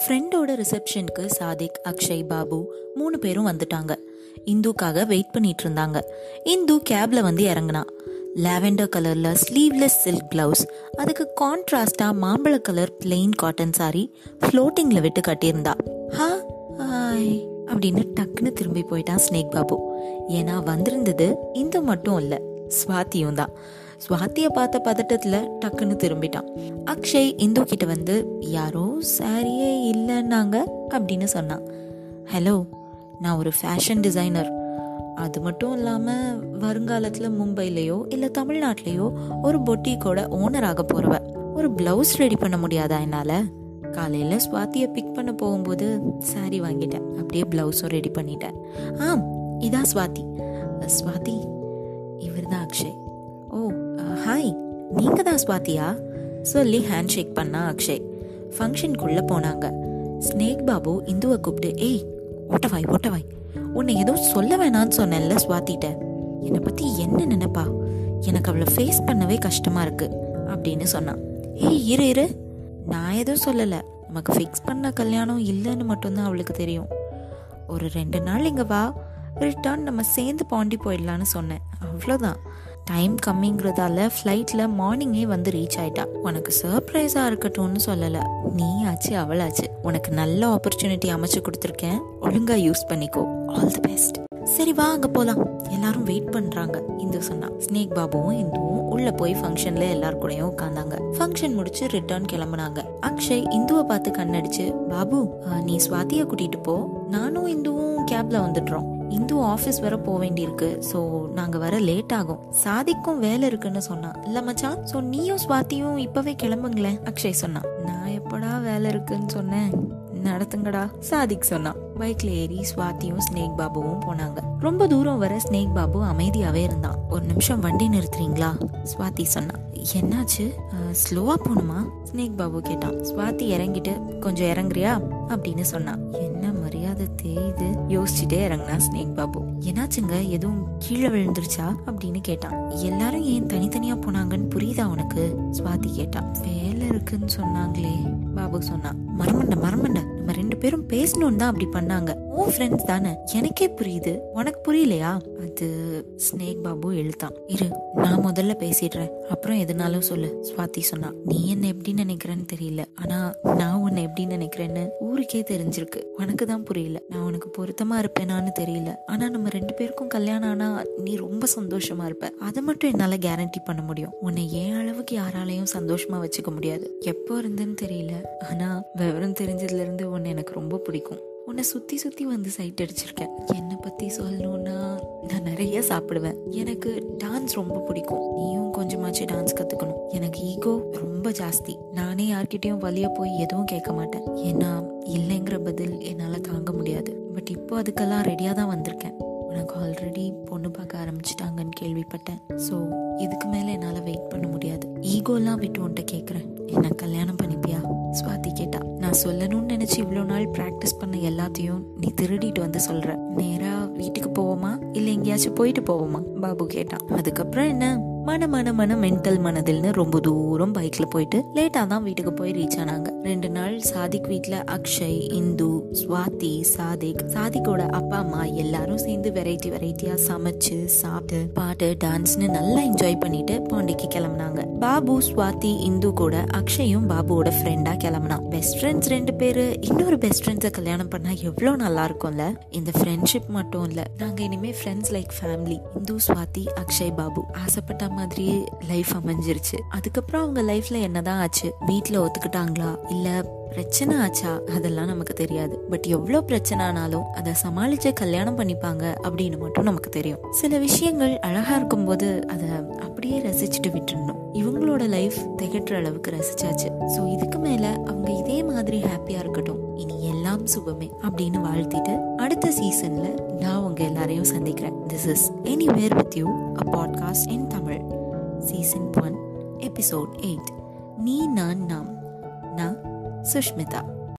ஃப்ரெண்டோட ரிசப்ஷனுக்கு சாதிக் அக்ஷய் பாபு மூணு பேரும் வந்துட்டாங்க. இந்துக்காக வெயிட் பண்ணிட்டு இருந்தாங்க. இந்து கேப்ல வந்து இறங்குனா. லாவெண்டர் கலர்ல ஸ்லீவ்லெஸ் சில்க் பிளவுஸ் அதுக்கு கான்ட்ராஸ்டா மாம்பழ கலர் பிளெயின் காட்டன் சாரி ஃப்ளோட்டிங்ல விட்டு கட்டியிருந்தா. ஹா ஹாய் அப்படின்னு டக்குன்னு திரும்பி போயிட்டான் ஸ்னேக் பாபு ஏன்னா வந்திருந்தது இந்து மட்டும் இல்ல ஸ்வாதியும் தான் ஸ்வாத்திய பார்த்த பதட்டத்துல டக்குன்னு திரும்பிட்டான். அக்ஷய் இந்து கிட்ட வந்து யாரோ சாரியே இல்லைன்னாங்க? அப்படின்னு சொன்னான். ஹலோ நான் ஒரு ஃபேஷன் டிசைனர் அது மட்டும் இல்லாமல் வருங்காலத்தில் மும்பைலேயோ இல்லை தமிழ்நாட்டிலேயோ ஒரு பொட்டிக்கோட ஓனர் ஆக போகிறவ ஒரு ப்ளவுஸ் ரெடி பண்ண முடியாதா என்னால்? காலையில் ஸ்வாத்தியை பிக் பண்ண போகும்போது சாரி வாங்கிட்டேன். அப்படியே ப்ளவுஸும் ரெடி பண்ணிட்டேன். ஆம் இதான் ஸ்வாதி ஸ்வாதி இவர் தான் அக்ஷய். ஓ ஹாய் நீங்கள் தான் ஸ்வாதியா சொல்லி ஹேண்ட் ஷேக் பண்ணா அக்ஷய். ஃபங்க்ஷனுக்குள்ளே போனாங்க. ஸ்னேக் பாபு இந்துவை கூப்பிட்டு ஏய் ஓட்டவாய் ஓட்டவாய். உன்னை ஏதோ சொல்ல வேணான்னு சொன்னேன்ல ஸ்வாத்திட்ட என்னை பற்றி என்ன நினைப்பா? எனக்கு அவளை ஃபேஸ் பண்ணவே கஷ்டமாக இருக்குது அப்படின்னு சொன்னான். ஏய் இரு இரு. நான் எதுவும் சொல்லலை. நமக்கு ஃபிக்ஸ் பண்ண கல்யாணம் இல்லைன்னு மட்டும்தான் அவளுக்கு தெரியும். ஒரு ரெண்டு நாள் இங்கே வா. ரிட்டர்ன் நம்ம சேர்ந்து பாண்டி போயிடலான்னு சொன்னேன். அவ்வளோதான் டைம் கம்மிங்கிறதால ஃப்ளைட்டில் மார்னிங்கே வந்து ரீச் ஆயிட்டா. உனக்கு சர்ப்ரைஸாக இருக்கட்டும்னு சொல்லலை. நீ ஆச்சு அவளாச்சு. உனக்கு நல்ல ஆப்பர்ச்சுனிட்டி அமைச்சு கொடுத்துருக்கேன். ஒழுங்கா யூஸ் பண்ணிக்கோ. ஆல் தி பெஸ்ட் சரி வா அங்கே போகலாம் எல்லாரும் வெயிட் பண்ணுறாங்க இந்து சொன்னா ஸ்னேக் பாபுவும் இந்துவும் உள்ள போய் ஃபங்க்ஷன்ல எல்லார் கூடயும் உட்காந்தாங்க ஃபங்க்ஷன் முடிச்சு ரிட்டர்ன் கிளம்புனாங்க. அக்ஷய் இந்துவை பார்த்து கண்ணடிச்சு பாபு நீ ஸ்வாதியை கூட்டிட்டு போ. நானும் இந்துவும் கேப்ல வந்துடுறோம். இந்து ஆஃபீஸ் வர போக வேண்டியிருக்கு. ஸோ நாங்கள் வர லேட் ஆகும். சாதிக்கும் வேலை இருக்குன்னு சொன்னான் இல்லை மச்சான் ஸோ நீயும் ஸ்வாத்தியும் இப்போவே கிளம்புங்களேன் அக்ஷய் சொன்னான் நான் எப்படா வேலை இருக்குன்னு சொன்னேன்? நடத்துங்கடா சாதிக் சொன்னான் பைக்ல ஏறி ஸ்வாத்தியும் ஸ்னேக் பாபுவும் போனாங்க. ரொம்ப தூரம் வர ஸ்னேக் பாபு அமைதியாவே இருந்தான். ஒரு நிமிஷம் வண்டி நிறுத்துறீங்களா? ஸ்வாதி சொன்னான் என்னாச்சு? ஸ்லோவா போகணுமா ஸ்னேக் பாபு கேட்டான். ஸ்வாதி இறங்கிட்டு கொஞ்சம் இறங்குறியா? அப்படின்னு சொன்னான் என்ன யோசிச்சுட்டே இறங்கினா ஸ்னேக் பாபு என்னாச்சுங்க? எதுவும் கீழே விழுந்துருச்சா? அப்படின்னு கேட்டான். எல்லாரும் ஏன் தனித்தனியா போனாங்கன்னு புரியுதா உனக்கு? சுவாதி கேட்டான். வேலை இருக்குன்னு சொன்னாங்களே பாபு சொன்னான். மரமண்ட மரமண்ட நம்ம ரெண்டு பேரும் பேசணும் தான் அப்படி பண்ணாங்க. ஓ ஃப்ரெண்ட்ஸ் தானே. எனக்கே புரியுது. உனக்கு புரியலையா? அது ஸ்னேக் பாபு எழுத்தான். இரு நான் முதல்ல பேசிடுறேன். அப்புறம் எதுனாலும் சொல்லு சுவாதி சொன்னா நீ என்ன எப்படி நினைக்கிறேன்னு தெரியல. ஆனா நான் உன்னை எப்படி நினைக்கிறேன்னு ஊருக்கே தெரிஞ்சிருக்கு. உனக்கு தான் புரியல. நான் உனக்கு பொருத்தமா இருப்பேனான்னு தெரியல. ஆனா நம்ம ரெண்டு பேருக்கும் கல்யாணம் ஆனா நீ ரொம்ப சந்தோஷமா இருப்ப. அதை மட்டும் என்னால கேரண்டி பண்ண முடியும். உன்னை ஏன் அளவுக்கு யாராலையும் சந்தோஷமா வச்சுக்க முடியாது. எப்போ இருந்துன்னு தெரியல. ஆனா விவரம் தெரிஞ்சதுல இருந்து உன்னை எனக்கு ரொம்ப பிடிக்கும். உன்னை சுத்தி சுத்தி வந்து சைட் அடிச்சிருக்கேன். என்னை பத்தி சொல்லணும்னா நான் நிறைய சாப்பிடுவேன். எனக்கு டான்ஸ் ரொம்ப பிடிக்கும். நீயும் கொஞ்சமாச்சு டான்ஸ் கத்துக்கணும். எனக்கு ஈகோ ரொம்ப ஜாஸ்தி. நானே யார்கிட்டயும் வழிய போய் எதுவும் கேட்க மாட்டேன். ஏன்னா இல்லைங்கிற பதில் என்னால தாங்க முடியாது. பட் இப்போ அதுக்கெல்லாம் ரெடியா தான் வந்திருக்கேன். உனக்கு ஆல்ரெடி பொண்ணு பார்க்க ஆரம்பிச்சிட்டாங்கன்னு கேள்விப்பட்டேன். ஸோ இதுக்கு மேலே என்னால் வெயிட் பண்ண முடியாது. ஈகோலாம் விட்டு உன்ட்ட கேட்குறேன் என்ன கல்யாணம் பண்ணிப்பியா? ஸ்வாதி கேட்டா நான் சொல்லணும்னு நினைச்சு இவ்வளோ நாள் ப்ராக்டிஸ் பண்ண எல்லாத்தையும் நீ திருடிட்டு வந்து சொல்ற. நேரா வீட்டுக்கு போவோமா? இல்லை எங்கேயாச்சும் போயிட்டு போவோமா? பாபு கேட்டான் அதுக்கப்புறம் என்ன? மன மன மன மென்டல் மனதில்னு ரொம்ப தூரம் பைக்ல போயிட்டு லேட்டா தான் வீட்டுக்கு போய் ரீச் ஆனாங்க. ரெண்டு நாள் சாதிக் வீட்டில் அக்ஷய் இந்து ஸ்வாதி சாதிக். சாதிக்கோட அப்பா அம்மா எல்லாரும் சேர்ந்து வெரைட்டி வெரைட்டியா சமைச்சு சாப்பிட்டு பாட்டு டான்ஸ்னு நல்லா என்ஜாய் பண்ணிட்டு பாண்டிக்கு கிளம்புனாங்க. பாபு ஸ்வாதி இந்து கூட அக்ஷயும் பாபுவோட ஃப்ரெண்டா கிளம்புனான். பெஸ்ட் ஃப்ரெண்ட்ஸ் ரெண்டு பேரு. இன்னொரு பெஸ்ட் ஃப்ரெண்ட்ஸை கல்யாணம் பண்ணா எவ்வளோ நல்லா இருக்கும்ல? இந்த ஃப்ரெண்ட்ஷிப் மட்டும் இல்ல நாங்க இனிமே friends like family Indhu Swathi Akshay Babu. ஆசைப்பட்ட மாதிரியே லைஃப் அமைஞ்சிருச்சு. அதுக்கப்புறம் அவங்க லைஃப்ல என்னதான் ஆச்சு? வீட்டுல ஒத்துக்கிட்டாங்களா? இல்ல பிரச்சனை ஆச்சா? அதெல்லாம் நமக்கு தெரியாது. பட் எவ்வளோ பிரச்சனை ஆனாலும் அதை சமாளிச்சு கல்யாணம் பண்ணிப்பாங்க அப்படின்னு மட்டும் நமக்கு தெரியும். சில விஷயங்கள் அழகா இருக்கும்போது அதை அப்படியே ரசிச்சுட்டு விட்டுடணும் இவங்களோட லைஃப் திகட்டுற அளவுக்கு ரசிச்சாச்சு. ஸோ இதுக்கு மேல அவங்க இதே மாதிரி ஹாப்பியா இருக்கட்டும். இனி எல்லாம் சுபமே அப்படின்னு வாழ்த்திட்டு அடுத்த சீசன்ல நான் உங்க எல்லாரையும் சந்திக்கிறேன். This is anywhere with you a podcast in Tamil season one episode eight நீ நான் நாம். நான் सुष्मिता।